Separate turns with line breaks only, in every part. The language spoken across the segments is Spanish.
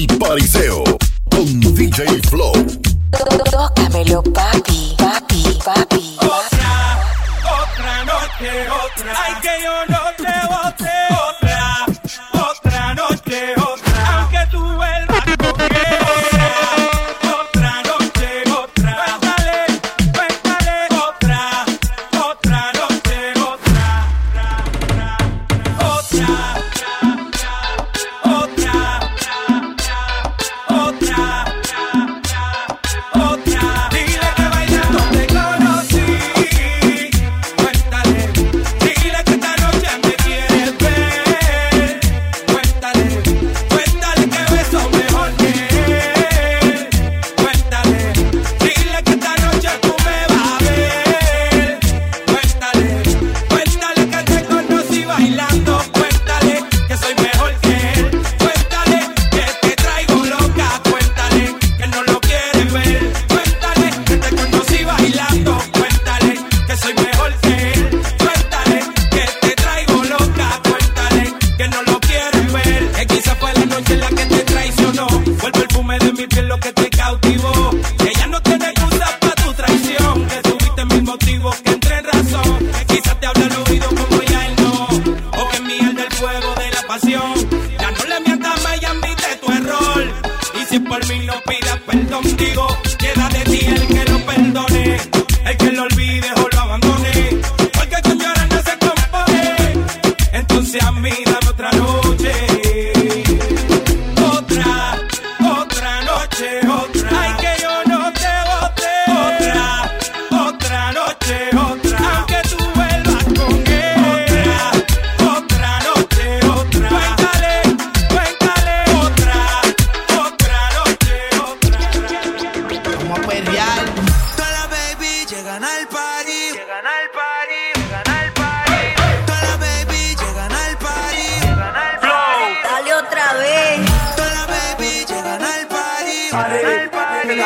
y Pariseo con DJ Flow.
Tócamelo, papi, papi, papi.
Otra, otra noche, otra. Ay, que yo no te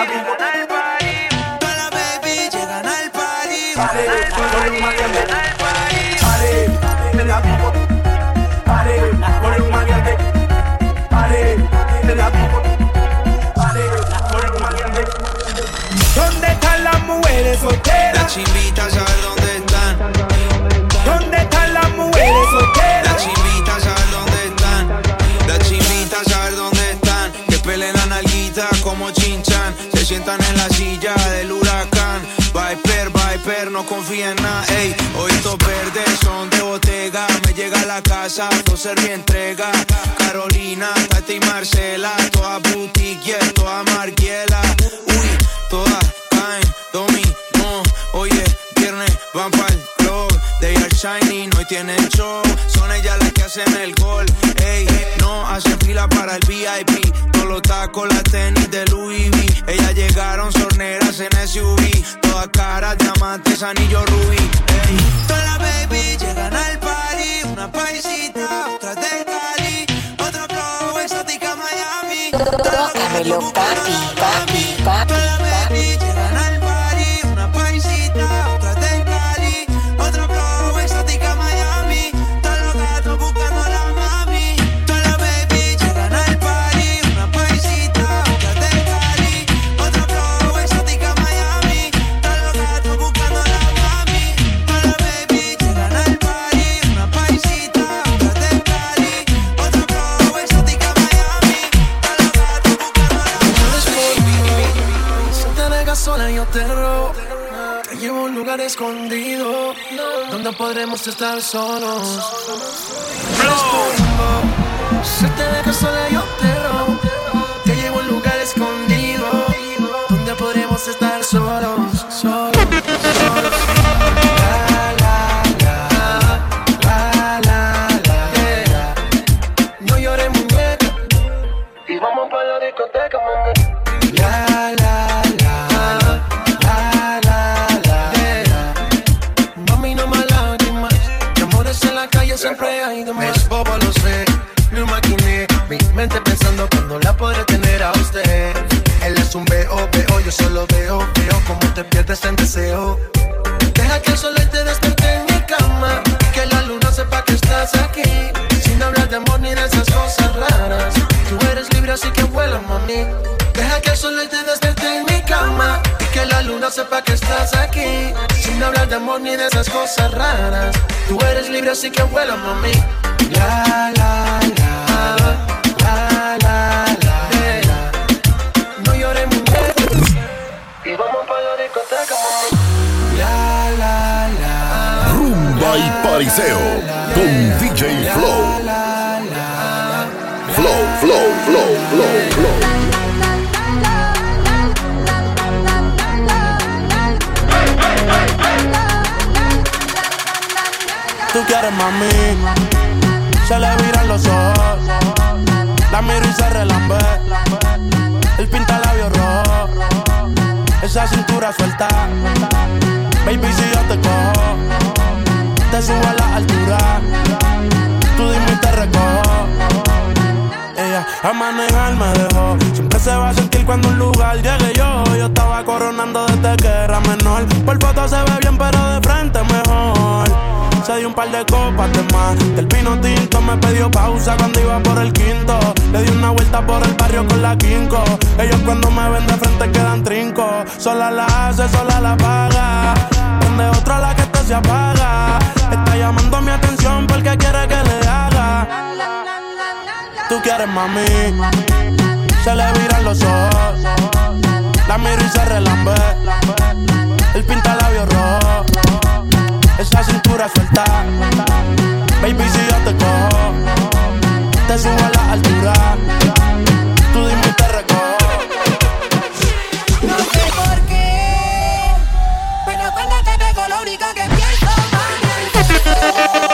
baby llegan al party. Llegan al party.
¿Dónde están las mujeres
Se sientan en la silla del huracán. Viper, Viper, no confía nada. Ey, ojitos verdes son de botega. Me llega a la casa, no ser mi entrega. Carolina, Tati y Marcela. Toda boutique, toda marguela. Uy, todas caen, dominó. Oye, viernes van pa'l club. They are shining, hoy tienen show. Son ellas las que hacen el gol. Hacen fila para el VIP. Todos los tacos, las tenis de Louis V. Ellas llegaron sorneras en SUV. Todas caras, diamantes, anillo rubí. Ey, todas las baby llegan al party. Una paisita, otra de Cali. Otra flow, exótica Miami.
Tócamelo, papi, papi,
podremos estar solos Si te dejas sola yo te robo Te llevo a un lugar escondido Donde podremos estar solos Solos, solos. La, la, la, la, la, la, yeah. No llores muñeca Y vamos para la discoteca, mami Es bobo, lo sé. Me imaginé mi mente pensando cuando la podré tener a usted. Él es un veo, veo, yo solo veo, veo cómo te pierdes en deseo. Deja que el sol sepa que estás aquí. Sin hablar de amor ni de esas cosas raras. Tú eres libre, así que vuela, mami. La, la, la. La, la, la. la. No llores, mujer. Y vamos pa' la discoteca, mami. La, la, la.
Rumba y pariseo con DJ Flow. Flow, flow, flow, flow, flow.
Se le viran los ojos. La miro y se relambe. El pinta labios rojo. Esa cintura suelta. Baby, si yo te cojo, te subo a la altura. Tú dime y te recojo. Ella a manejar me dejó. Siempre se va a sentir cuando un lugar llegue yo. Yo estaba coronando desde que era menor. Por foto se ve bien, pero de frente mejor. Se dio un par de copas de más. Del pino tinto me pidió pausa cuando iba por el quinto. Le di una vuelta por el barrio con la quinco. Ellos cuando me ven de frente quedan trinco. Sola la hace, sola la paga. Donde otra la que esto se apaga. Está llamando mi atención porque quiere que le haga. Tú quieres mami, se le viran los ojos. La miro y se relambe. El pinta labios rojo. Esa cintura suelta. Baby, si yo te cojo, te subo a la altura. Tú dime te recojo.
No sé por qué, pero cuando te pego lo único que pienso, mami,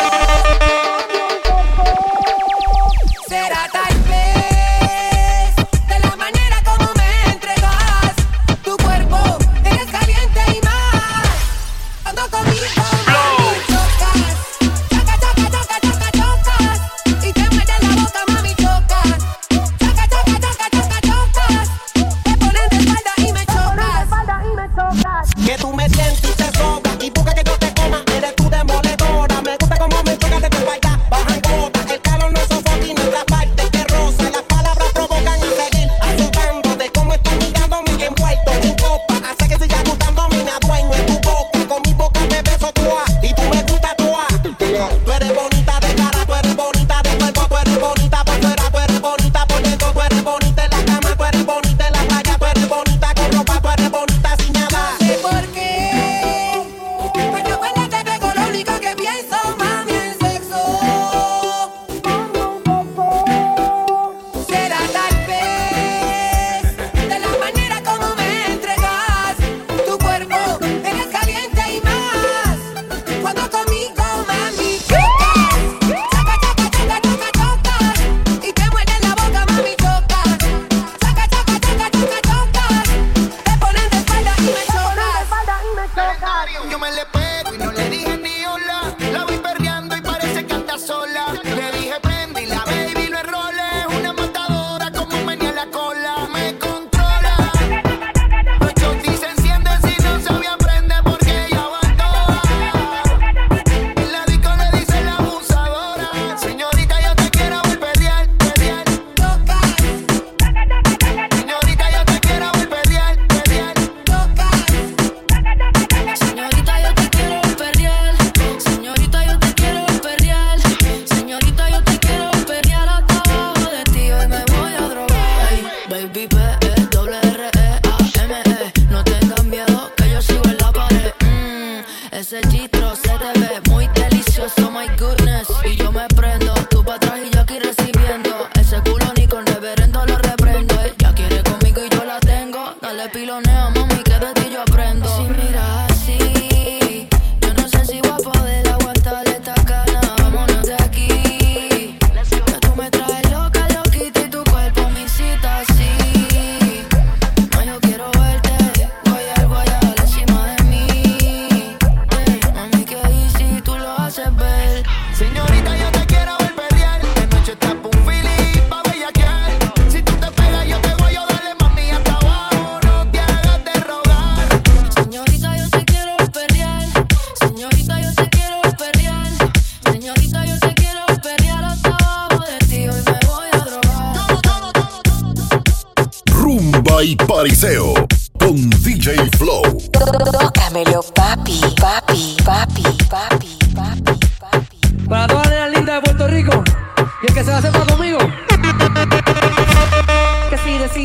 ese chistro se te ve muy delicioso, my goodness. Y yo me prendo, tú pa' atrás y yo aquí recibiendo. Ese culo ni con reverendo lo reprendo.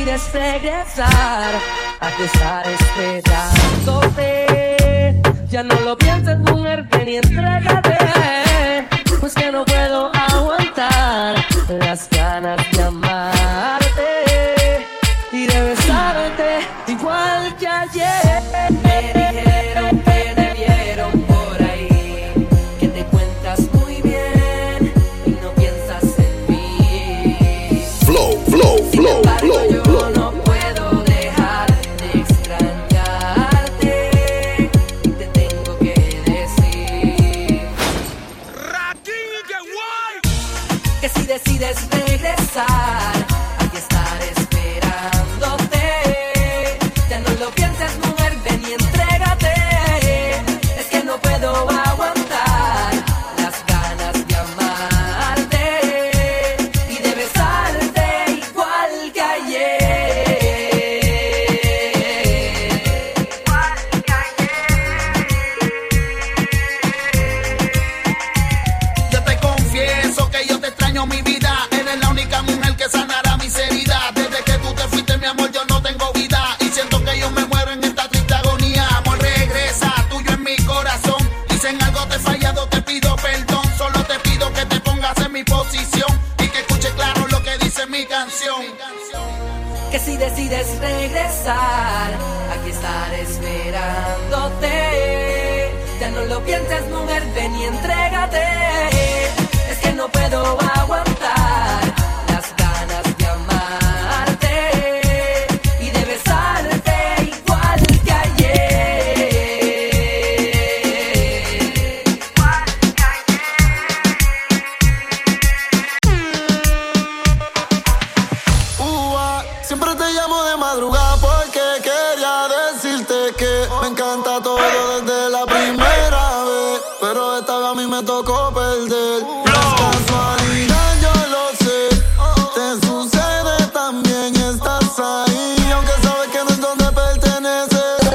decides regresar, aquí estar esperándote. Ya no lo pienses, mujer, ven y entrégate. Pues que no puedo aguantar las ganas de amarte y de besarte igual que ayer.
mi vida. Eres la única mujer que sanará mis heridas. Desde que tú te fuiste, mi amor, yo no tengo vida. Y siento que yo me muero en esta triste agonía. Amor, regresa, tuyo en mi corazón. Y si en algo te he fallado, te pido perdón. Solo te pido que te pongas en mi posición. Y que escuche claro lo que dice mi canción.
Que si decides regresar, aquí estaré esperándote. Ya no lo pienses, mujer, ven y entrégate. miedo agua.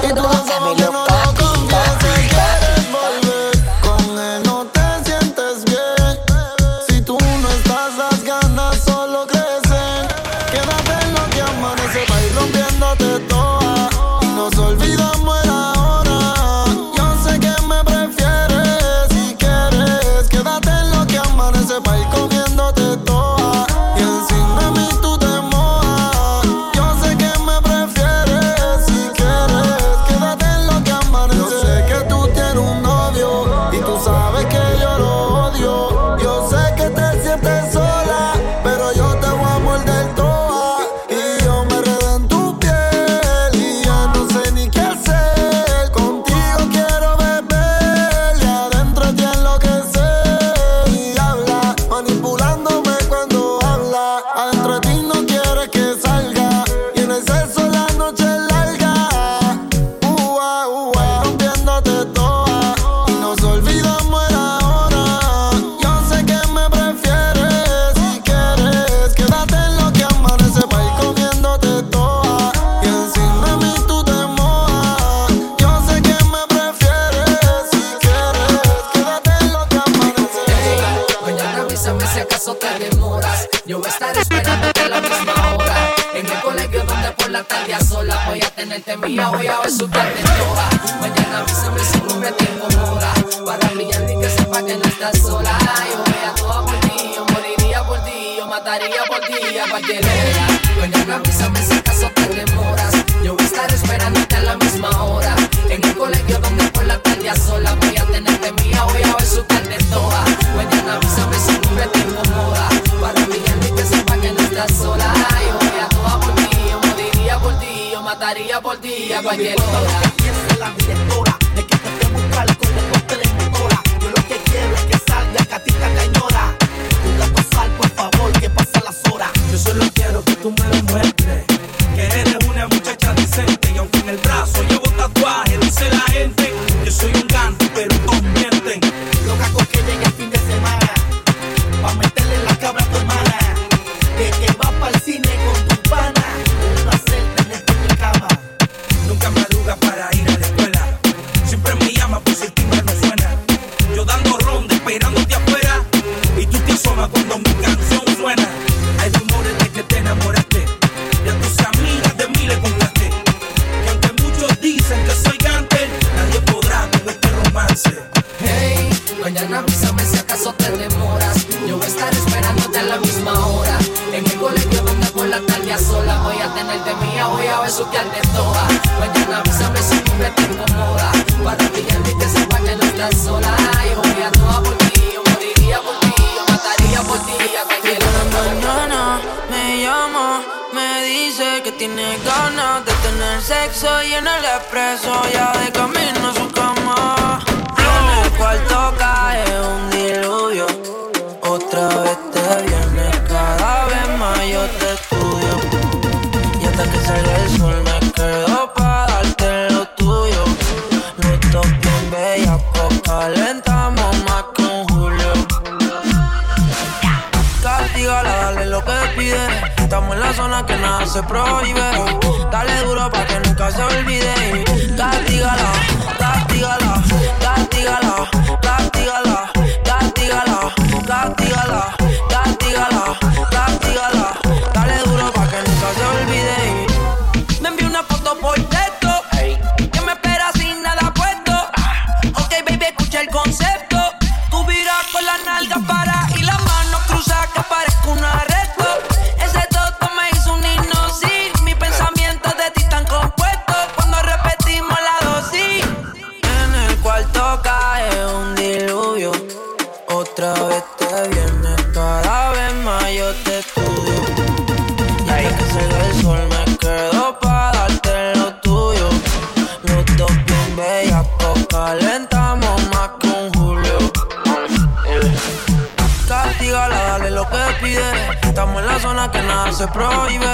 때도 tarde a sola voy a tenerte mía, voy a besuquearte toda. Mañana avísame si tú me te incomoda. Para pillarte y que sepa que no estás sola. Yo voy a toda por ti, yo moriría por ti, yo mataría por ti. Ya te quiero
mañana me llama, me dice que tiene ganas de tener sexo y en el expreso ya de camino se prohíbe. Dale duro pa' que nunca se olvide. Castígala, castígala, castígala, castígala, castígala, castígala, castígala, Castígala, dale lo que pide. Estamos en la zona que nada se prohíbe.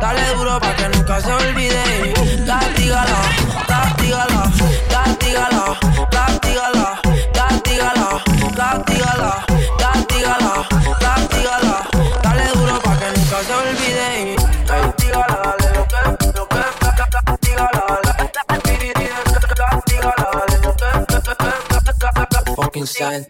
Dale duro pa' que nunca se olvide. Castígala, castígala, castígala, castígala, castígala, castígala, castígala, castígala. Dale duro pa' que nunca se olvide. Castígala, dale lo que, lo que, castígala. Castígala, dale lo que, fucking sign,